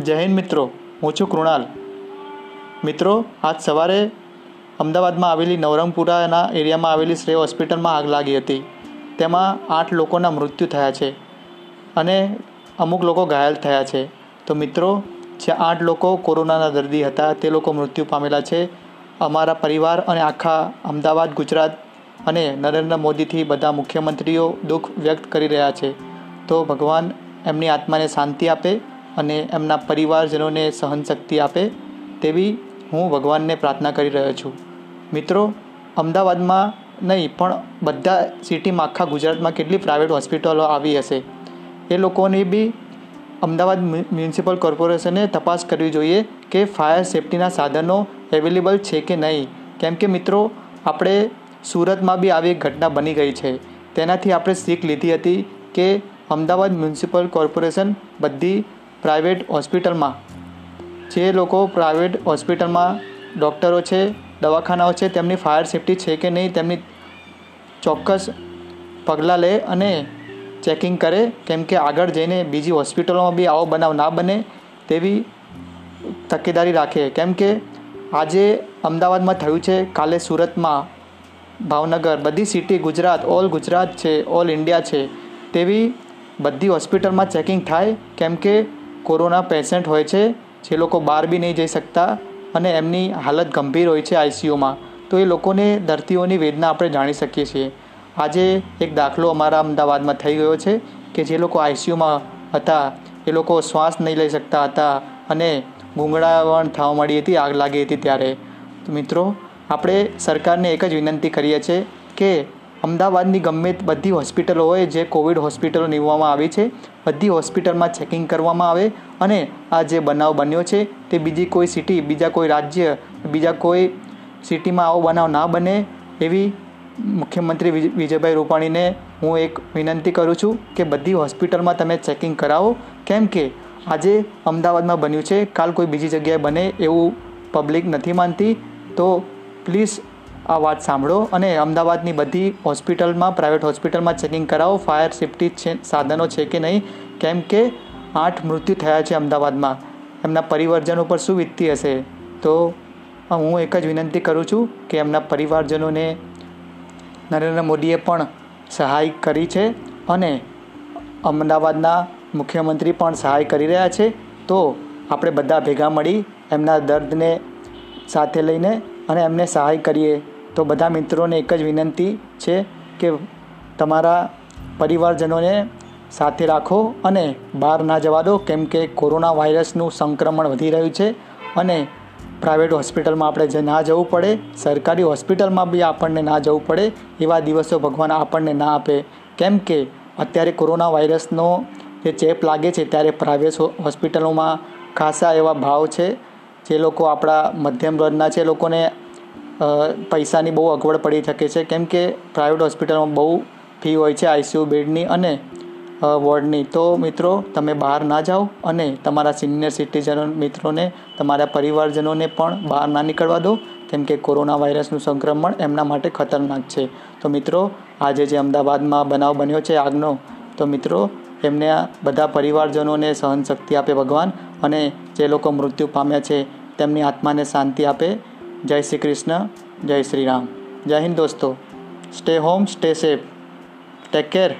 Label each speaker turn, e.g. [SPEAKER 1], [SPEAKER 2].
[SPEAKER 1] જય હિન્દ મિત્રો, હું છું કૃણાલ. મિત્રો, આજ સવારે અમદાવાદમાં આવેલી નવરંગપુરાના એરિયામાં આવેલી શ્રેય હોસ્પિટલમાં આગ લાગી હતી. તેમાં આઠ લોકોના મૃત્યુ થયા છે અને અમુક લોકો ઘાયલ થયા છે. તો મિત્રો, જે આઠ લોકો કોરોનાના દર્દી હતા, તે લોકો મૃત્યુ પામેલા છે. અમારા પરિવાર અને આખા અમદાવાદ, ગુજરાત અને નરેન્દ્ર મોદીથી બધા મુખ્યમંત્રીઓ દુઃખ વ્યક્ત કરી રહ્યા છે. તો ભગવાન એમની આત્માને શાંતિ આપે અને એમના પરિવારજનોને સહનશક્તિ આપે તેવી હું ભગવાનને પ્રાર્થના કરી રહ્યો છું. મિત્રો, અમદાવાદમાં નહીં, પણ બધા સિટીમાં આખા ગુજરાતમાં કેટલી પ્રાઇવેટ હોસ્પિટલો આવી હશે? એ લોકોની બી અમદાવાદ મ્યુનિસિપલ કોર્પોરેશને તપાસ કરવી જોઈએ કે ફાયર સેફ્ટીના સાધનો અવેલેબલ છે કે નહીં. કેમ કે મિત્રો, આપણે સુરતમાં બી આવી એક ઘટના બની ગઈ છે. તેનાથી આપણે શીખ લીધી હતી કે અમદાવાદ મ્યુનિસિપલ કોર્પોરેશન બધી પ્રાઇવેટ હોસ્પિટલમાં. જે લોકો પ્રાઇવેટ હોસ્પિટલમાં ડૉક્ટરો છે, દવાખાનાઓ છે, તેમની ફાયર સેફ્ટી છે કે નહીં, તેમની ચોક્કસ પગલાં લે અને ચેકિંગ કરે, કેમ કે આગળ જઈને બીજી હોસ્પિટલોમાં બી આવો બનાવ ના બને, તેવી તકેદારી રાખે. કેમ કે આજે અમદાવાદમાં થયું છે, કાલે સુરતમાં ભાવનગર, બધી સિટી ગુજરાત, ઓલ ગુજરાત છે, ઓલ ઇન્ડિયા છે, તેવી બધી હોસ્પિટલમાં ચેકિંગ થાય, કેમ કે કોરોના પેશન્ટ હોય છે, જે લોકો બહાર બી નહીં જઈ શકતા અને એમની હાલત ગંભીર હોય છે આઈસીયુમાં, તો એ લોકોને દર્દીઓની વેદના આપણે જાણી શકીએ છીએ. આજે એક દાખલો અમારા અમદાવાદમાં થઈ ગયો છે કે જે લોકો આઈસીયુમાં હતા, એ લોકો શ્વાસ નહીં લઈ શકતા હતા અને ગૂંગળાવણ થવા મળી હતી, આગ લાગી હતી ત્યારે. મિત્રો, આપણે સરકારને એક જ વિનંતી કરીએ છીએ કે અમદાવાદની ગમે બધી હોસ્પિટલો હોય જે કોવિડ હોસ્પિટલો નીવવામાં આવી છે, બધી હોસ્પિટલમાં ચેકિંગ કરવામાં આવે અને આ જે બનાવ બન્યો છે, તે બીજી કોઈ સિટી, બીજા કોઈ રાજ્ય, બીજા કોઈ સિટીમાં આવો બનાવ ના બને એવી મુખ્યમંત્રી વિજયભાઈ રૂપાણીને હું એક વિનંતી કરું છું કે બધી હોસ્પિટલમાં તમે ચેકિંગ કરાવો. કેમ કે આજે અમદાવાદમાં બન્યું છે, કાલ કોઈ બીજી જગ્યાએ બને એવું પબ્લિક નથી માનતી. તો પ્લીઝ આ વાત સાંભળો અને અમદાવાદની બધી હોસ્પિટલમાં, પ્રાઇવેટ હોસ્પિટલમાં ચેકિંગ કરાવો. ફાયર સેફ્ટી સાધનો છે કે નહીં? કેમ કે આઠ મૃત્યુ થયા છે અમદાવાદમાં. એમના પરિવારજનો પર શું વીતતી હશે? તો હું એક જ વિનંતી કરું છું કે એમના પરિવારજનોને નરેન્દ્ર મોદીએ પણ સહાય કરી છે અને અમદાવાદના મુખ્યમંત્રી પણ સહાય કરી રહ્યા છે. તો આપણે બધા ભેગા મળી એમના દર્દને સાથે લઈને અને એમને સહાય કરીએ. તો બધા મિત્રોને એક જ વિનંતી છે કે તમારા પરિવારજનોને સાથે રાખો અને બહાર ના જવા દો, કેમ કે કોરોના વાયરસનું સંક્રમણ વધી રહ્યું છે અને પ્રાઇવેટ હોસ્પિટલમાં આપણે જે ના જવું પડે, સરકારી હોસ્પિટલમાં બી આપણને ના જવું પડે, એવા દિવસો ભગવાન આપણને ના આપે. કેમ કે અત્યારે કોરોના વાયરસનો જે ચેપ લાગે છે ત્યારે પ્રાઇવેટ હોસ્પિટલોમાં ખાસા એવા ભાવ છે. જે લોકો આપણા મધ્યમ વર્ગના છે લોકોને પૈસાની બહુ અગવડ પડી શકે છે. કેમ કે પ્રાઇવેટ હોસ્પિટલમાં બહુ ફી હોય છે આઈસીયુ બેડની અને વોર્ડની. તો મિત્રો, તમે બહાર ના જાઓ અને તમારા સિનિયર સિટીઝન મિત્રોને, તમારા પરિવારજનોને પણ બહાર ના નીકળવા દો. કેમ કે કોરોના વાયરસનું સંક્રમણ એમના માટે ખતરનાક છે. તો મિત્રો, આજે જે અમદાવાદમાં બનાવ બન્યો છે આગનો, તો મિત્રો, એમને બધા પરિવારજનોને સહનશક્તિ આપે ભગવાન અને જે લોકો મૃત્યુ પામ્યા છે, તેમની આત્માને શાંતિ આપે. જય શ્રી કૃષ્ણ, જય શ્રી રામ. જય હિન્દ દોસ્તો. Stay home stay safe take care